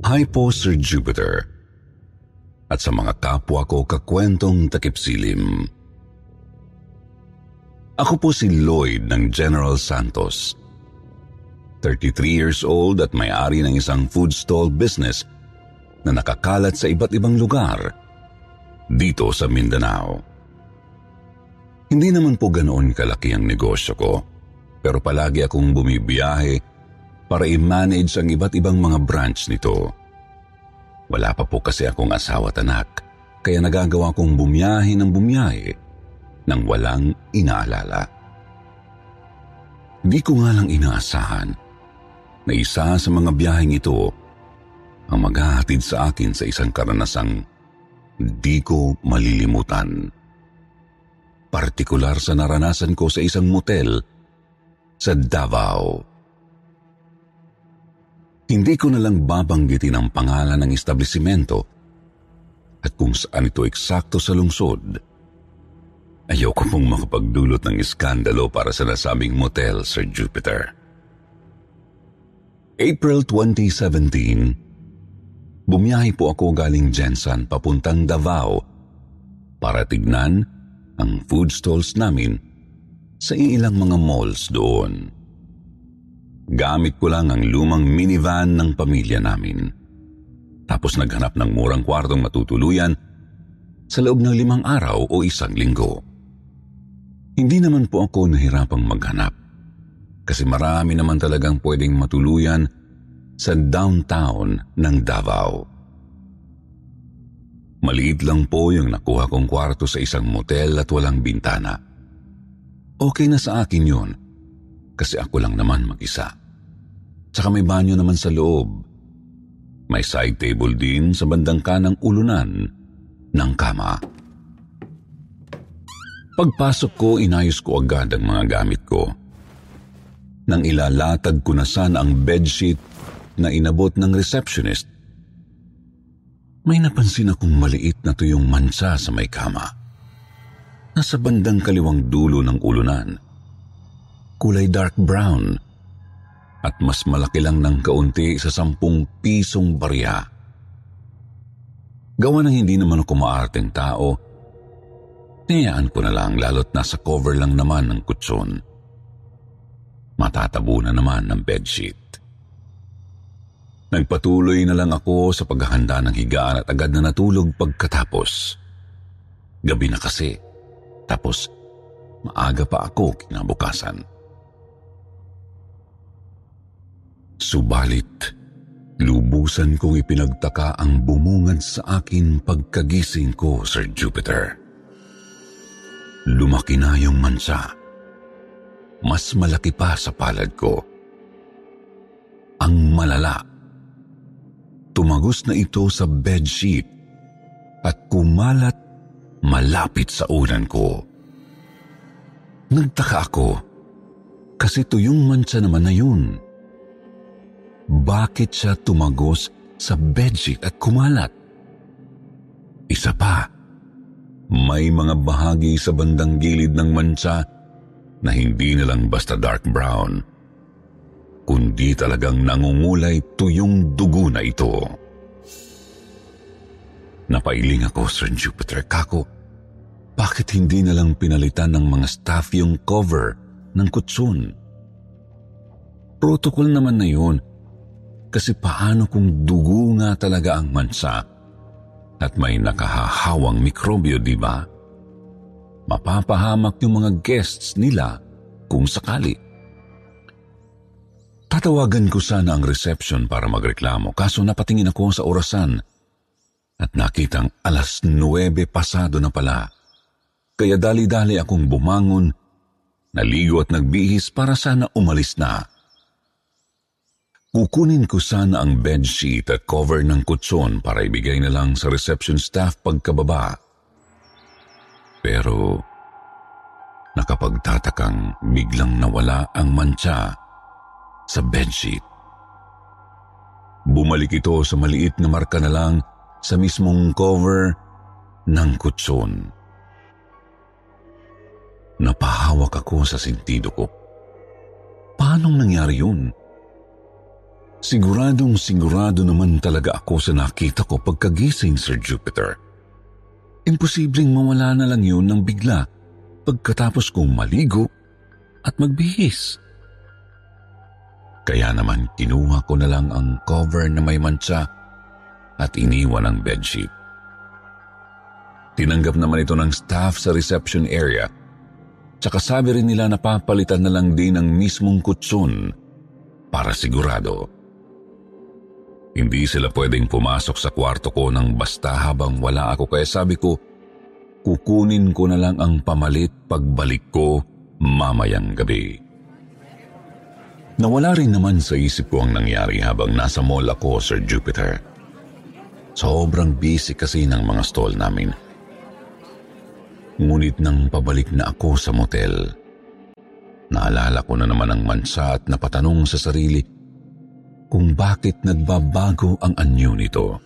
Hi po Sir Jupiter. At sa mga kapwa ko kakwentong takipsilim. Ako po si Lloyd ng General Santos. 33 years old at may-ari ng isang food stall business na nakakalat sa iba't ibang lugar dito sa Mindanao. Hindi naman po ganoon kalaki ang negosyo ko, pero palagi akong bumibiyahe para i-manage ang iba't ibang mga branch nito. Wala pa po kasi akong asawa at anak, kaya nagagawa kong bumiyahe ng bumiyahe nang walang inaalala. Di ko nga lang inaasahan na isa sa mga biyaheng ito ang maghahatid sa akin sa isang karanasang di ko malilimutan. Partikular sa naranasan ko sa isang motel sa Davao. Hindi ko na lang babanggitin ang pangalan ng establishmento at kung saan ito eksakto sa lungsod. Ayoko pong makapagdulot ng iskandalo para sa nasabing motel, Sir Jupiter. April 2017, bumiyahe po ako galing Jensan papuntang Davao para tignan ang food stalls namin sa ilang mga malls doon. Gamit ko lang ang lumang minivan ng pamilya namin. Tapos naghanap ng murang kwartong matutuluyan sa loob ng limang araw o isang linggo. Hindi naman po ako nahirapang maghanap kasi marami naman talagang pwedeng matuluyan sa downtown ng Davao. Maliit lang po yung nakuha kong kwarto sa isang motel at walang bintana. Okay na sa akin yun kasi ako lang naman mag-isa. Tsaka may banyo naman sa loob. May side table din sa bandang kanang ulunan ng kama. Pagpasok ko, inayos ko agad ang mga gamit ko. Nang ilalatag ko na sana ang bedsheet na inabot ng receptionist, may napansin akong maliit na tuyong mansa sa may kama. Nasa bandang kaliwang dulo ng ulunan. Kulay dark brown at mas malaki lang ng kaunti sa sampung pisong barya. Gawa ng hindi naman ako maarteng tao, niyaan ko na lang lalo't nasa cover lang naman ng kutson. Matatabo na naman ng bedsheet. Nagpatuloy na lang ako sa paghahanda ng higaan at agad na natulog pagkatapos. Gabi na kasi, tapos maaga pa ako kinabukasan. Subalit, lubusan kong ipinagtaka ang bumungad sa akin pagkagising ko, Sir Jupiter. Lumaki na yung mansa. Mas malaki pa sa palad ko. Ang malala tumagos na ito sa bedsheet at kumalat malapit sa unan ko. Nagtaka ako kasi tuyong mansa naman na yun. Bakit siya tumagos sa bedsheet at kumalat? Isa pa, may mga bahagi sa bandang gilid ng mansa na hindi na lang basta dark brown kundi talagang nangungulay tuyong dugo na ito. Napailing ako, Sir Jupiter. Kako, bakit hindi na lang pinalitan ng mga staff yung cover ng kutsun? Protocol naman na yun. Kasi paano kung dugo nga talaga ang mansa at may nakahahawang mikrobyo, di ba? Mapapahamak yung mga guests nila kung sakali. Tatawagan ko sana ang reception para magreklamo kaso napatingin ako sa orasan at nakitang alas 9 pasado na pala. Kaya dali-dali akong bumangon naligo at nagbihis para sana umalis na. Kukunin ko sana ang bedsheet at cover ng kutson para ibigay na lang sa reception staff pagkababa. Pero nakapagtatakang biglang nawala ang mancha sa bedsheet. Bumalik ito sa maliit na marka na lang sa mismong cover ng kutson. Napahawak ako sa sentido ko. Paanong nangyari yun? Siguradong sigurado naman talaga ako sa nakita ko pagkagising, Sir Jupiter. Imposibleng mawala na lang yun ng bigla pagkatapos kong maligo at magbihis. Kaya naman kinuha ko na lang ang cover na may mancha at iniwan ang bedsheet. Tinanggap naman ito ng staff sa reception area tsaka sabi rin nila na papalitan na lang din ang mismong kutsun para sigurado. Hindi sila pwedeng pumasok sa kwarto ko nang basta habang wala ako kaya sabi ko, kukunin ko na lang ang pamalit pagbalik ko mamayang gabi. Nawala rin naman sa isip ko ang nangyari habang nasa mall ako, Sir Jupiter. Sobrang busy kasi ng mga stall namin. Ngunit nang pabalik na ako sa motel, naalala ko na naman ang mansa at napatanong sa sarili kung bakit nagbabago ang anyo nito.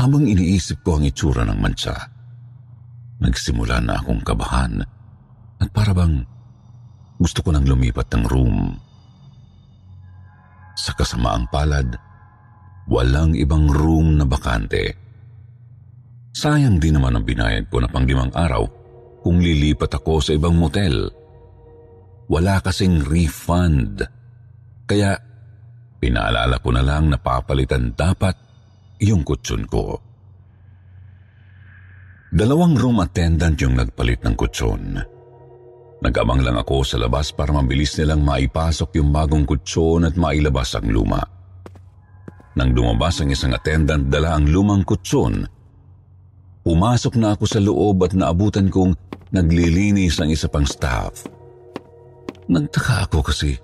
Habang iniisip ko ang itsura ng mansa, nagsimula na akong kabahan at parabang gusto ko nang lumipat ng room. Sa kasamaang palad, walang ibang room na bakante. Sayang din naman ang binayad ko na panglimang araw kung lilipat ako sa ibang motel. Wala kasing refund kaya pinaalala ko na lang na papalitan dapat yung kutsun ko. Dalawang room attendant yung nagpalit ng kutsun. Nag-amang lang ako sa labas para mabilis nilang maipasok yung bagong kutsun at mailabas ang luma. Nang dumabas ang isang attendant dala ang lumang kutsun, pumasok na ako sa loob at naabutan kong naglilinis ang isa pang staff. Nagtaka ako kasi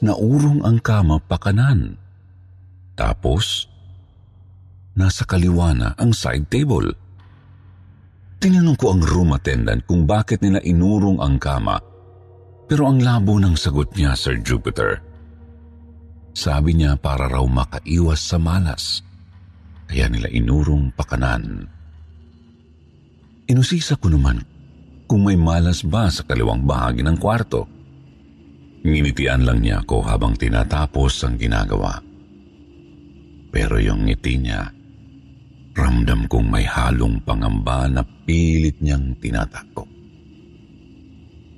naurong ang kama pakanan. Tapos, nasa kaliwa na ang side table. Tinanong ko ang room attendant kung bakit nila inurong ang kama, pero ang labo ng sagot niya, Sir Jupiter. Sabi niya para raw makaiwas sa malas, kaya nila inurong pakanan. Inusisa ko naman kung may malas ba sa kaliwang bahagi ng kwarto. Nginitian lang niya ako habang tinatapos ang ginagawa. Pero yung ngiti niya, ramdam kong may halong pangamba na pilit niyang tinatako.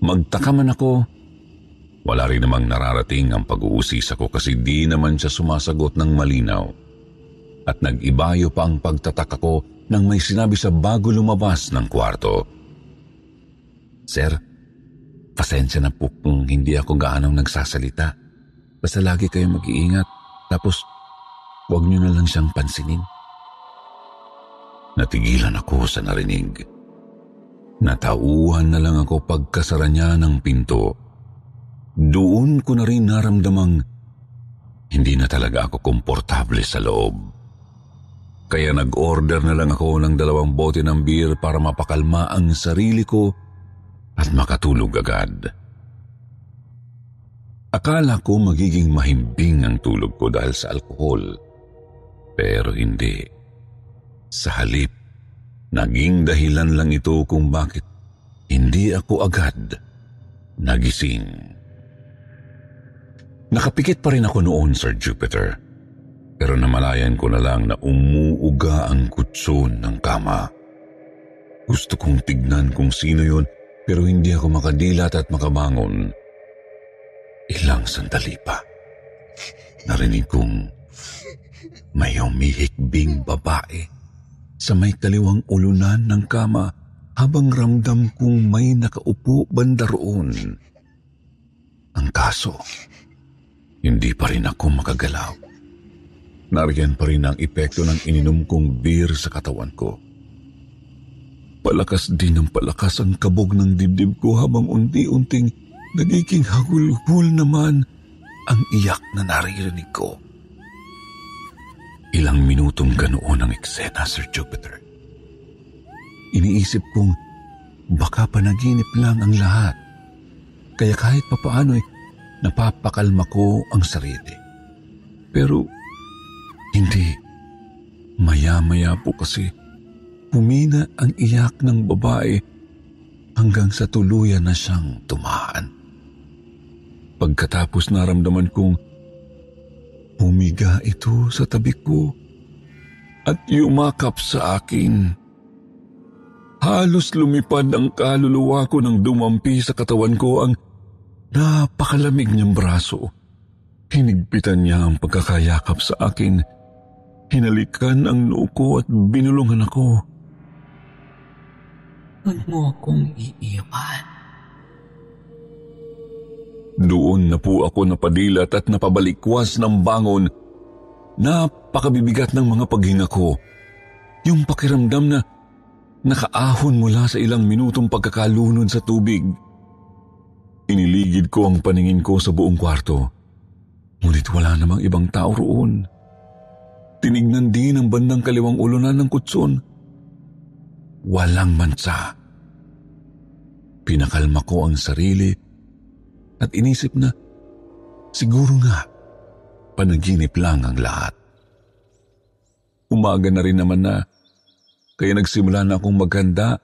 Magtaka man ako, wala rin namang nararating ang pag-uusis ako kasi di naman siya sumasagot ng malinaw. At nag-ibayo pa ang pagtataka ko nang may sinabi sa bago lumabas ng kwarto. Sir, Pasensya na po kung hindi ako gaanong nagsasalita. Basta lagi kayong mag-iingat. Tapos, huwag niyo na lang siyang pansinin. Natigilan ako sa narinig. Natauhan na lang ako pagkasara niya ng pinto. Doon ko na rin naramdamang hindi na talaga ako komportable sa loob. Kaya nag-order na lang ako ng dalawang bote ng beer para mapakalma ang sarili ko at makatulog agad. Akala ko magiging mahimbing ang tulog ko dahil sa alkohol. Pero hindi. Sa halip, naging dahilan lang ito kung bakit hindi ako agad nagising. Nakapikit pa rin ako noon, Sir Jupiter. Pero namalayan ko na lang na umuuga ang kutson ng kama. Gusto kong tignan kung sino yon pero hindi ako makadilat at makabangon. Ilang sandali pa. Narinig kong may umihikbing babae sa may kaliwang ulunan ng kama habang ramdam kong may nakaupo banda roon. Ang kaso, hindi pa rin ako makagalaw. Nariyan pa rin ang epekto ng ininom kong beer sa katawan ko. Palakas din ng palakas ang kabog ng dibdib ko habang unti-unting nagiging hagulhul naman ang iyak na naririnig ko. Ilang minutong ganoon ang eksena, Sir Jupiter. Iniisip kong baka panaginip lang ang lahat. Kaya kahit papaano ay napapakalma ko ang sarili. Pero hindi. Maya-maya po kasi humina ang iyak ng babae hanggang sa tuluyan na siyang tumaan. Pagkatapos naramdaman kong humiga ito sa tabi ko at yumakap sa akin. Halos lumipad ang kaluluwa ko nang dumampi sa katawan ko ang napakalamig niyang braso. Hinigpitan niya ang pagkakayakap sa akin. Hinalikan ang noo ko at binulungan ako. Huwag mo akong iiwan. Doon na po ako napadilat at napabalikwas ng bangon. Napakabibigat ng mga paghinga ko. Yung pakiramdam na nakaahon mula sa ilang minutong pagkakalunod sa tubig. Iniligid ko ang paningin ko sa buong kwarto. Ngunit wala namang ibang tao roon. Tinignan din ang bandang kaliwang ulunan ng kutson walang mansa. Pinakalma ko ang sarili at inisip na siguro nga panaginip lang ang lahat. Umaga na rin naman na kaya nagsimula na akong maganda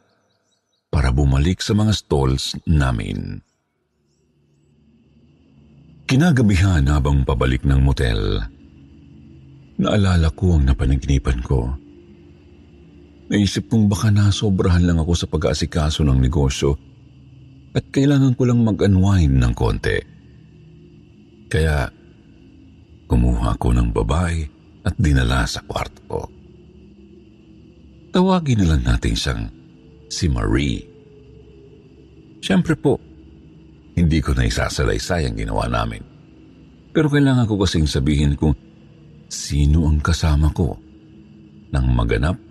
para bumalik sa mga stalls namin. Kinagabihan habang pabalik ng motel, naalala ko ang napanaginipan ko. Naisip kong baka nasobrahan lang ako sa pag-aasikaso ng negosyo at kailangan ko lang mag-unwind ng konti. Kaya kumuha ko ng babae at dinala sa kwarto ko. Tawagin na lang natin siyang si Marie. Siyempre po, hindi ko na isasalaysay ang ginawa namin. Pero kailangan ko kasing sabihin kung sino ang kasama ko nang maganap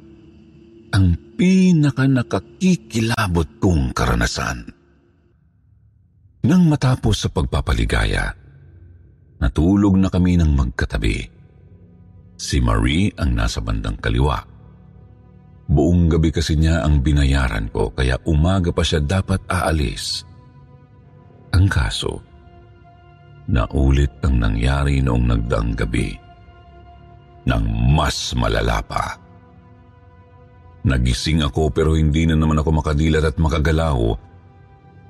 ang pinaka nakakikilabot kong karanasan. Nang matapos sa pagpapaligaya, natulog na kami ng magkatabi. Si Marie ang nasa bandang kaliwa. Buong gabi kasi niya ang binayaran ko kaya umaga pa siya dapat aalis. Ang kaso, naulit ang nangyari noong nagdaang gabi. Nang mas malala pa. Nagising ako pero hindi na naman ako makadilat at makagalaw.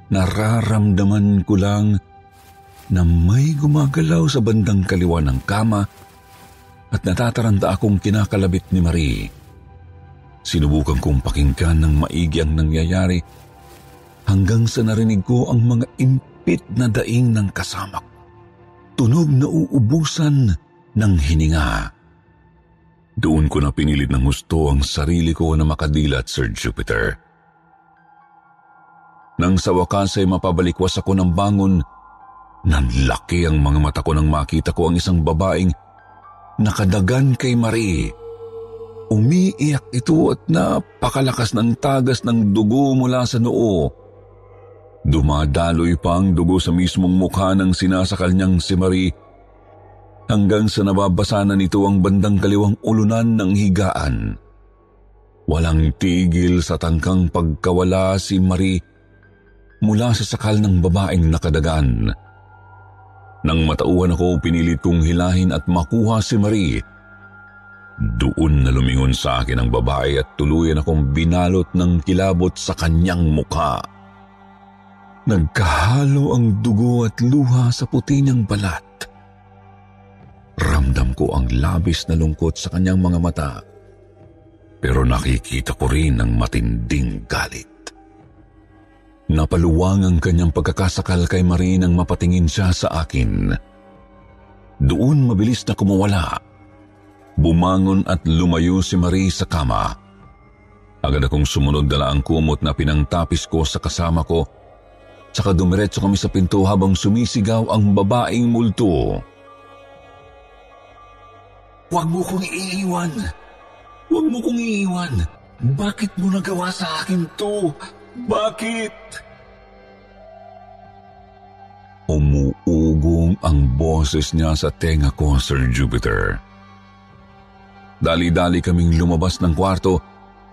Nararamdaman ko lang na may gumagalaw sa bandang kaliwa ng kama at natataranta akong kinakalabit ni Marie. Sinubukan kong pakinggan ng maigi ang nangyayari hanggang sa narinig ko ang mga impit na daing ng kasama Tunog na uubusan ng hininga. Doon ko na pinilit ng gusto ang sarili ko na makadilat, Sir Jupiter. Nang sa wakas ay mapabalikwas ako ng bangon, nanlaki ang mga mata ko nang makita ko ang isang babaeng nakadagan kay Marie. Umiiyak ito at napakalakas ng tagas ng dugo mula sa noo. Dumadaloy pa ang dugo sa mismong mukha ng sinasakal niyang si Marie hanggang sa nababasa na nito ang bandang kaliwang ulunan ng higaan. Walang tigil sa tangkang pagkawala si Marie mula sa sakal ng babaeng nakadagan. Nang matauhan ako, pinilit kong hilahin at makuha si Marie. Doon na lumingon sa akin ang babae at tuluyan akong binalot ng kilabot sa kanyang mukha. Nagkahalo ang dugo at luha sa puti niyang balat. Ramdam ko ang labis na lungkot sa kanyang mga mata. Pero nakikita ko rin ang matinding galit. Napaluwang ang kanyang pagkakasakal kay Marie nang mapatingin siya sa akin. Doon mabilis na kumawala. Bumangon at lumayo si Marie sa kama. Agad akong sumunod dala ang kumot na pinangtapis ko sa kasama ko Tsaka dumiretso kami sa pinto habang sumisigaw ang babaeng multo. Huwag mo kong iiwan. Huwag mo kong iiwan. Bakit mo nagawa sa akin to? Bakit? Umuugong ang boses niya sa tenga ko, Sir Jupiter. Dali-dali kaming lumabas ng kwarto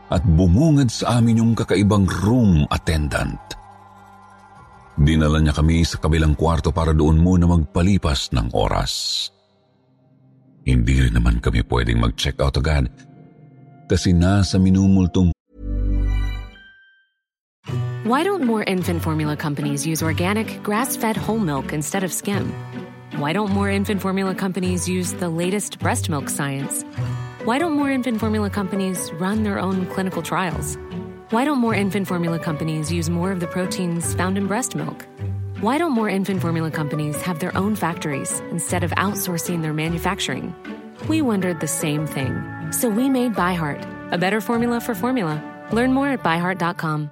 at bumungad sa amin yung kakaibang room attendant. Dinala niya kami sa kabilang kwarto para doon muna magpalipas ng oras. Hindi rin naman kami pwedeng mag-check out agad kasi nasa minumultong Why don't more infant formula companies use organic, grass fed whole milk instead of skim? Why don't more infant formula companies use the latest breast milk science? Why don't more infant formula companies run their own clinical trials? Why don't more infant formula companies use more of the proteins found in breast milk? Why don't more infant formula companies have their own factories instead of outsourcing their manufacturing? We wondered the same thing. So we made ByHeart, a better formula for formula. Learn more at byheart.com.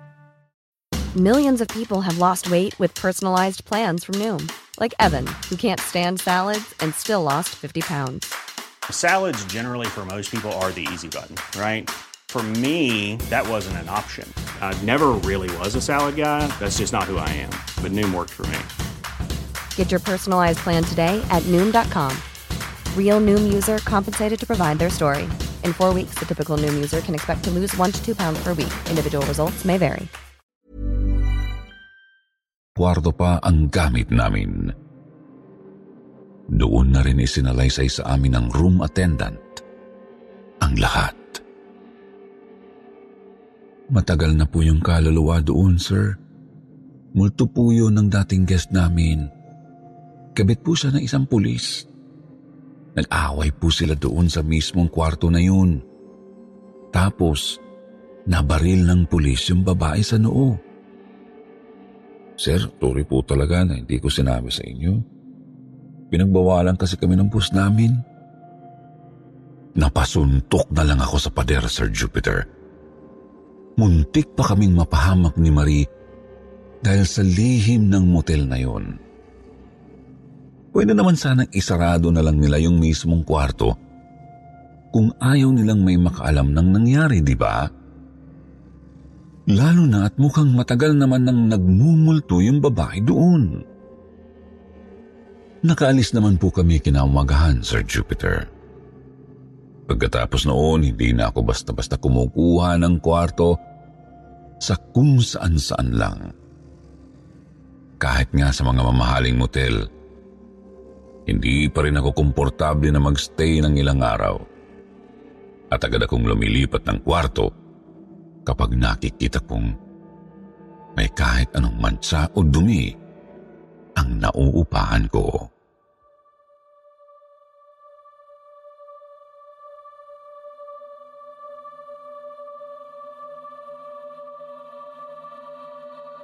Millions of people have lost weight with personalized plans from Noom, like Evan, who can't stand salads and still lost 50 pounds. Salads, generally, for most people, are the easy button, right? For me, that wasn't an option. I never really was a salad guy. That's just not who I am. But Noom worked for me. Get your personalized plan today at Noom.com. Real Noom user compensated to provide their story. In four weeks, the typical Noom user can expect to lose one to two pounds per week. Individual results may vary. kwarto pa ang gamit namin. Doon na rin isinalaysay sa amin ng room attendant ang lahat. Matagal na po yung kaluluwa doon, sir. Multo po yun ng dating guest namin. Kabit po siya ng isang pulis. Nag-away po sila doon sa mismong kwarto na yun. Tapos, nabaril ng pulis yung babae sa noo. Sir, sorry po talaga na hindi ko sinabi sa inyo. Pinagbawalan kasi kami ng boss namin. Napasuntok na lang ako sa pader, Sir Jupiter. Muntik pa kaming mapahamak ni Marie dahil sa lihim ng motel na yon. Pwede naman sanang isarado na lang nila yung mismong kwarto kung ayaw nilang may makaalam ng nangyari, di ba? Lalo na at mukhang matagal naman nang nagmumulto yung babae doon. Nakaalis naman po kami kinamagahan, Sir Jupiter. Pagkatapos noon, hindi na ako basta-basta kumukuha ng kwarto sa kung saan-saan lang. Kahit nga sa mga mamahaling motel, hindi pa rin ako komportable na magstay ng ilang araw. At agad akong lumilipat ng kwarto kapag nakikita kong may kahit anong mansa o dumi ang nauupahan ko.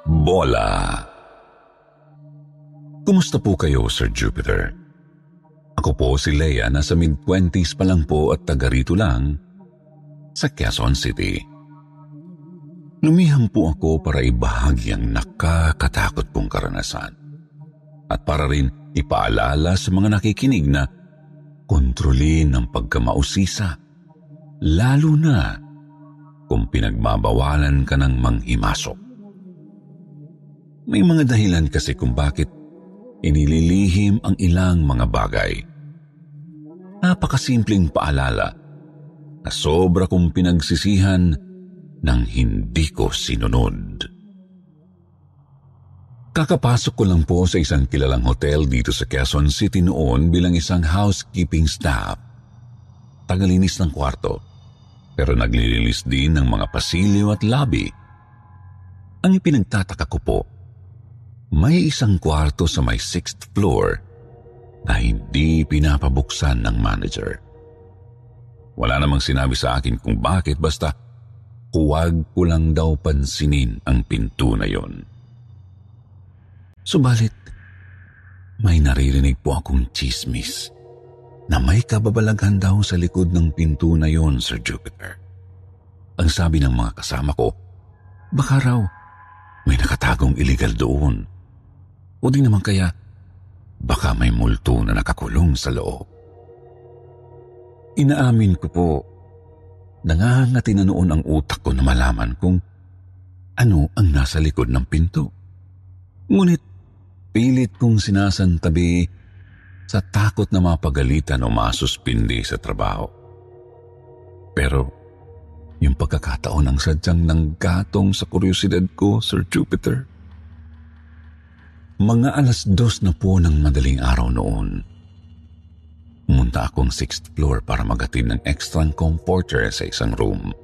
Bola Kumusta po kayo, Sir Jupiter? Ako po si Leia, nasa mid-twenties pa lang po at taga rito lang sa Quezon City. Lumiham po ako para ibahagi ang nakakatakot kong karanasan at para rin ipaalala sa mga nakikinig na kontrolin ang pagkamausisa, lalo na kung pinagbabawalan ka ng manghimasok. May mga dahilan kasi kung bakit inililihim ang ilang mga bagay. Napakasimpleng paalala na sobra kong pinagsisihan nang hindi ko sinunod. Kakapasok ko lang po sa isang kilalang hotel dito sa Quezon City noon bilang isang housekeeping staff. Tagalinis ng kwarto, pero naglilinis din ng mga pasilyo at lobby. Ang ipinagtataka ko po, may isang kwarto sa may sixth floor na hindi pinapabuksan ng manager. Wala namang sinabi sa akin kung bakit basta huwag ko lang daw pansinin ang pinto na yon. Subalit, may naririnig po akong chismis na may kababalaghan daw sa likod ng pinto na yon, Sir Jupiter. Ang sabi ng mga kasama ko, baka raw may nakatagong illegal doon o di naman kaya baka may multo na nakakulong sa loob. Inaamin ko po, Nangangati na noon ang utak ko na malaman kung ano ang nasa likod ng pinto. Ngunit pilit kong sinasantabi sa takot na mapagalitan o masuspindi sa trabaho. Pero yung pagkakataon ang sadyang nanggatong sa kuryosidad ko, Sir Jupiter. Mga alas dos na po ng madaling araw noon. Munta akong sixth floor para magatid ng extrang comforter sa isang room.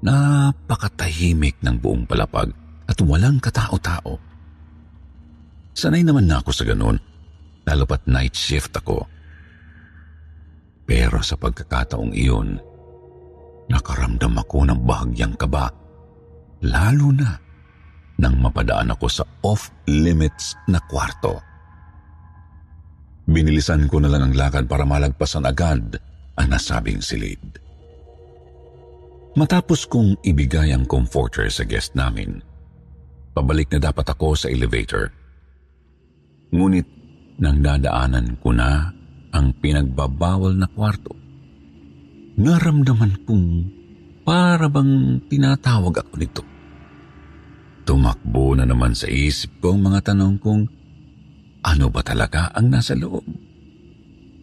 Napakatahimik ng buong palapag at walang katao-tao. Sanay naman na ako sa ganun, lalo pat night shift ako. Pero sa pagkakataong iyon, nakaramdam ako ng bahagyang kaba, lalo na nang mapadaan ako sa off-limits na kwarto. Binilisan ko na lang ang lakad para malagpasan agad ang nasabing silid. Matapos kong ibigay ang comforter sa guest namin, pabalik na dapat ako sa elevator. Ngunit nang dadaanan ko na ang pinagbabawal na kwarto, naramdaman kong para bang tinatawag ako nito. Tumakbo na naman sa isip ko ang mga tanong kung ano ba talaga ang nasa loob?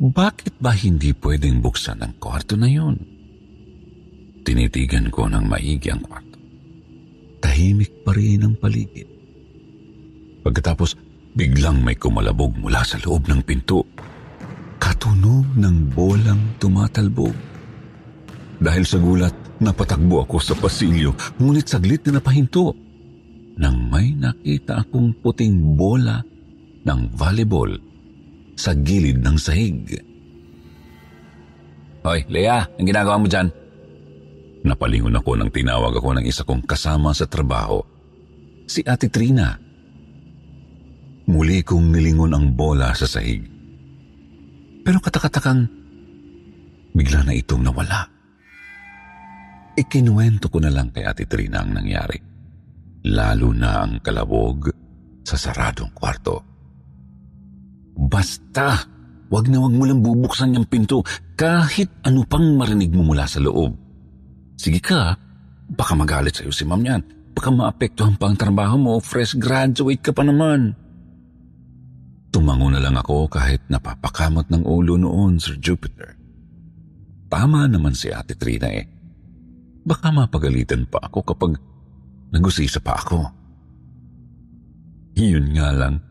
Bakit ba hindi pwedeng buksan ang kwarto na yun? Tinitigan ko ng maigi ang kwarto. Tahimik pa rin ang paligid. Pagkatapos, biglang may kumalabog mula sa loob ng pinto. Katunog ng bolang tumatalbog. Dahil sa gulat, napatakbo ako sa pasilyo, ngunit saglit na napahinto nang may nakita akong puting bola ng volleyball sa gilid ng sahig. Hoy, Lea, ang ginagawa mo dyan? Napalingon ako nang tinawag ako ng isa kong kasama sa trabaho, si Ate Trina. Muli kong nilingon ang bola sa sahig. Pero katakatakang bigla na itong nawala. Ikinuwento ko na lang kay Ate Trina ang nangyari lalo na ang kalabog sa saradong kwarto. Basta, wag na wag mo lang bubuksan yung pinto kahit ano pang marinig mo mula sa loob. Sige ka, baka magalit sa'yo si ma'am yan. Baka maapektuhan pa ang trabaho mo, fresh graduate ka pa naman. Tumango na lang ako kahit napapakamot ng ulo noon, Sir Jupiter. Tama naman si Ate Trina eh. Baka mapagalitan pa ako kapag Nagusisa pa ako. Iyon nga lang,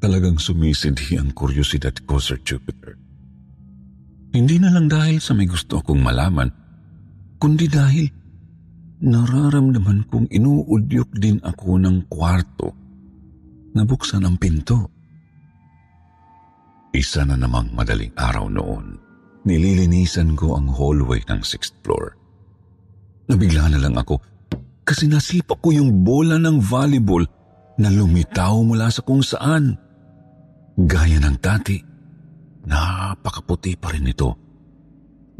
talagang sumisidhi ang kuryosidad ko, Sir Jupiter. Hindi na lang dahil sa may gusto akong malaman, kundi dahil nararamdaman kong inuudyok din ako ng kwarto na buksan ang pinto. Isa na namang madaling araw noon, nililinisan ko ang hallway ng sixth floor. Nabigla na lang ako kasi nasipa ko yung bola ng volleyball na lumitaw mula sa kung saan. Gaya ng dati, napakaputi pa rin ito.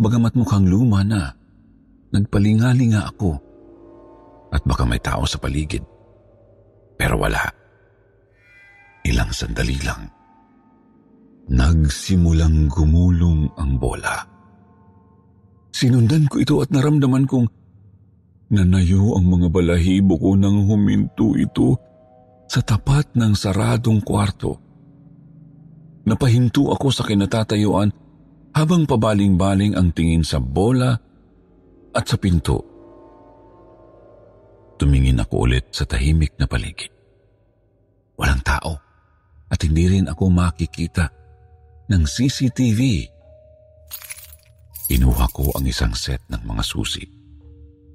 Bagamat mukhang luma na, nagpalingali nga ako. At baka may tao sa paligid. Pero wala. Ilang sandali lang. Nagsimulang gumulong ang bola. Sinundan ko ito at naramdaman kong Nanayo ang mga balahibo ko nang huminto ito sa tapat ng saradong kwarto. Napahinto ako sa kinatatayuan habang pabaling-baling ang tingin sa bola at sa pinto. Tumingin ako ulit sa tahimik na paligid. Walang tao at hindi rin ako makikita ng CCTV. Inuha ko ang isang set ng mga susi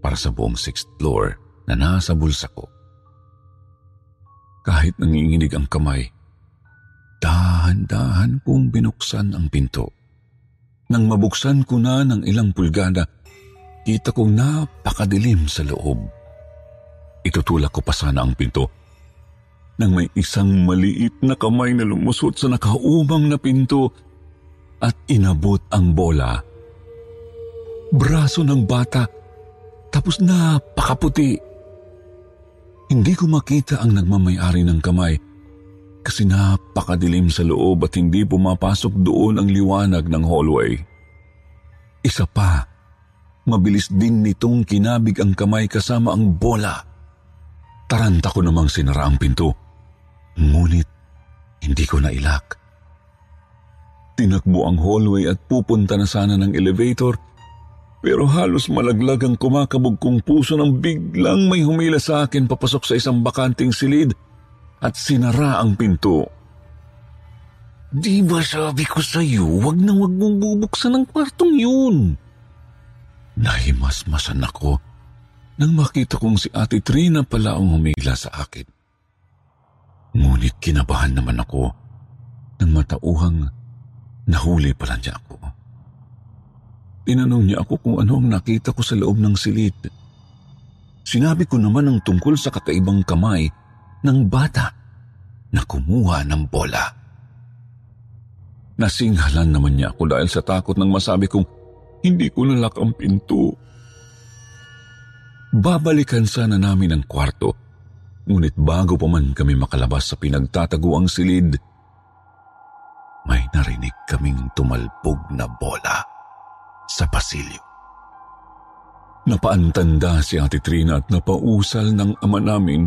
para sa buong sixth floor na nasa bulsa ko. Kahit nanginginig ang kamay, dahan-dahan kong binuksan ang pinto. Nang mabuksan ko na ng ilang pulgada, kita kong napakadilim sa loob. Itutulak ko pa sana ang pinto nang may isang maliit na kamay na lumusot sa nakaumang na pinto at inabot ang bola. Braso ng bata tapos napakaputi. Hindi ko makita ang nagmamayari ng kamay kasi napakadilim sa loob at hindi pumapasok doon ang liwanag ng hallway. Isa pa, mabilis din nitong kinabig ang kamay kasama ang bola. Taranta ko namang sinara ang pinto. Ngunit hindi ko nailak. Tinakbo ang hallway at pupunta na sana ng elevator pero halos malaglag ang kumakabog kong puso nang biglang may humila sa akin papasok sa isang bakanting silid at sinara ang pinto. Di ba sabi ko sa iyo, wag na wag mong bubuksan ang kwartong yun? Nahimasmasan ako nang makita kong si Ate Trina pala ang humila sa akin. Ngunit kinabahan naman ako nang matauhang nahuli pala niya ako. Tinanong niya ako kung ano ang nakita ko sa loob ng silid. Sinabi ko naman ang tungkol sa kakaibang kamay ng bata na kumuha ng bola. Nasinghalan naman niya ako dahil sa takot nang masabi kong hindi ko nalak ang pinto. Babalikan sana namin ang kwarto, ngunit bago pa man kami makalabas sa pinagtatago ang silid, may narinig kaming tumalbog na bola sa pasilyo. Napaantanda si Ate Trina at napausal ng ama namin.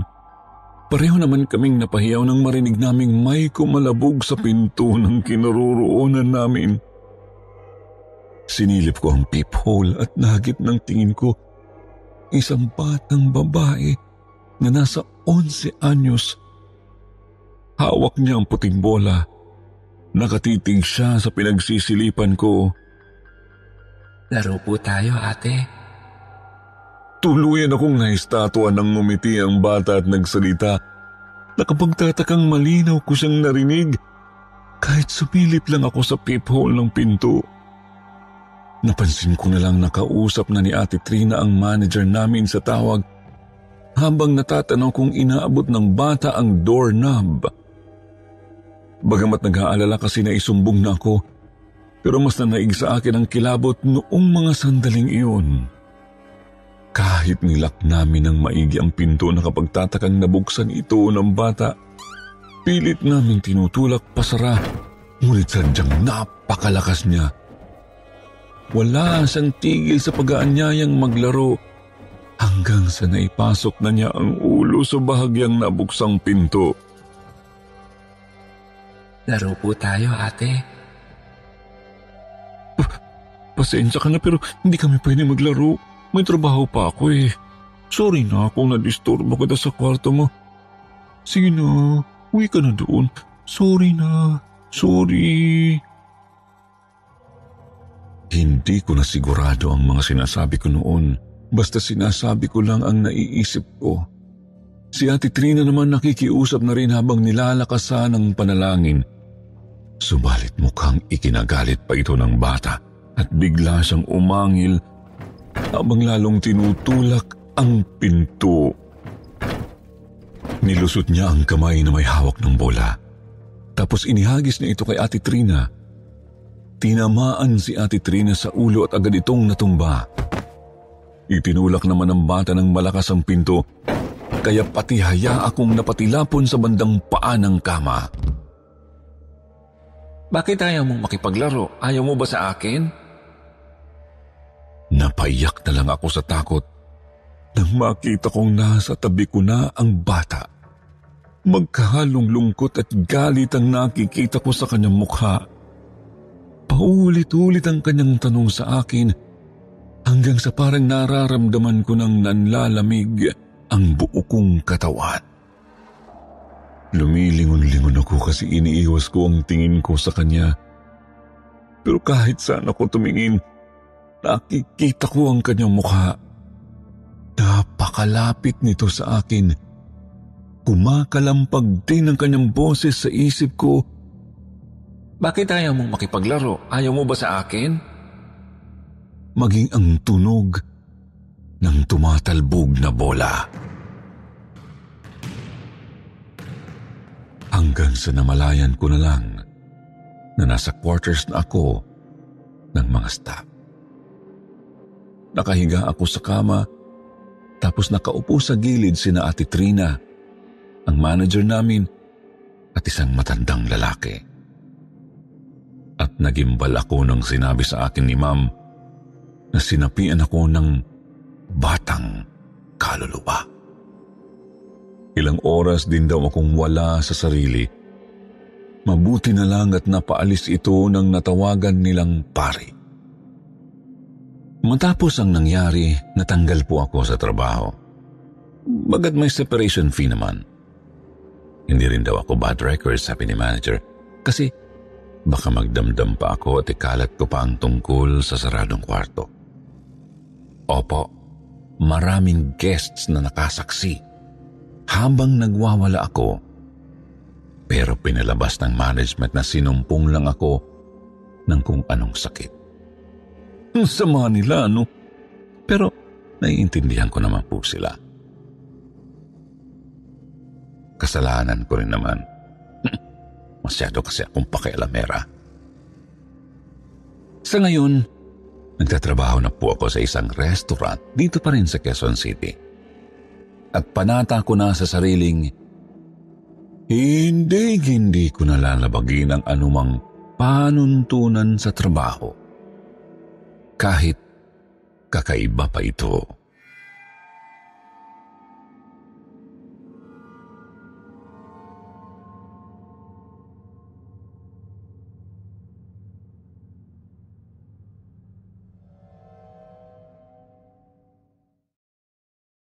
Pareho naman kaming napahiyaw nang marinig naming may kumalabog sa pinto ng kinaroroonan namin. Sinilip ko ang peephole at nagip ng tingin ko isang batang babae na nasa 11 anyos. Hawak niya ang puting bola. Nakatitig siya sa pinagsisilipan ko Laro po tayo, ate. Tuluyan akong naistatwa ng ngumiti ang bata at nagsalita. Nakapagtatakang malinaw ko siyang narinig kahit sumilip lang ako sa peephole ng pinto. Napansin ko na lang nakausap na ni Ate Trina ang manager namin sa tawag habang natatanaw kong inaabot ng bata ang doorknob. Bagamat nag-aalala kasi na isumbong na ako, pero mas nanaig sa akin ang kilabot noong mga sandaling iyon. Kahit nilak namin ng maigi ang pinto na kapag tatakang nabuksan ito ng bata, pilit namin tinutulak pasara, ngunit sadyang napakalakas niya. Wala siyang tigil sa pag-aanyayang maglaro hanggang sa naipasok na niya ang ulo sa bahagyang nabuksang pinto. Laro po tayo, ate. Pasensya ka na pero hindi kami pwede maglaro. May trabaho pa ako eh. Sorry na kung na-disturbo kita sa kwarto mo. Sige na, uwi ka na doon. Sorry na, sorry. Hindi ko na sigurado ang mga sinasabi ko noon. Basta sinasabi ko lang ang naiisip ko. Si Ate Trina naman nakikiusap na rin habang nilalakasan ang panalangin. Subalit mukhang ikinagalit pa ito ng bata at bigla siyang umangil habang lalong tinutulak ang pinto. Nilusot niya ang kamay na may hawak ng bola. Tapos inihagis niya ito kay Ate Trina. Tinamaan si Ate Trina sa ulo at agad itong natumba. Itinulak naman ng bata ng malakas ang pinto, kaya pati haya akong napatilapon sa bandang paa ng kama. Bakit ayaw mong makipaglaro? Ayaw mo ba sa akin? Napaiyak na lang ako sa takot nang makita kong nasa tabi ko na ang bata. Magkahalong lungkot at galit ang nakikita ko sa kanyang mukha. Paulit-ulit ang kanyang tanong sa akin hanggang sa parang nararamdaman ko ng nanlalamig ang buo kong katawan. Lumilingon-lingon ako kasi iniiwas ko ang tingin ko sa kanya. Pero kahit saan ako tumingin, Nakikita ko ang kanyang mukha. Napakalapit nito sa akin. Kumakalampag din ang kanyang boses sa isip ko. Bakit ayaw mong makipaglaro? Ayaw mo ba sa akin? Maging ang tunog ng tumatalbog na bola. Hanggang sa namalayan ko na lang na nasa quarters na ako ng mga staff. Nakahiga ako sa kama tapos nakaupo sa gilid sina Ate Trina, ang manager namin at isang matandang lalaki. At nagimbal ako nang sinabi sa akin ni ma'am na sinapian ako ng batang kaluluwa. Ilang oras din daw akong wala sa sarili. Mabuti na lang at napaalis ito nang natawagan nilang pari. Matapos ang nangyari, natanggal po ako sa trabaho. Bagat may separation fee naman. Hindi rin daw ako bad record, sabi ni manager, kasi baka magdamdam pa ako at ikalat ko pa ang tungkol sa saradong kwarto. Opo, maraming guests na nakasaksi habang nagwawala ako. Pero pinalabas ng management na sinumpong lang ako ng kung anong sakit. Sama nila, no? Pero naiintindihan ko naman po sila. Kasalanan ko rin naman. Masyado kasi akong pakialamera. Sa ngayon, nagtatrabaho na po ako sa isang restaurant dito pa rin sa Quezon City. At panata ko na sa sariling, hindi, hindi ko nalalabagin ang anumang panuntunan sa trabaho. Kahit kakaiba pa ito.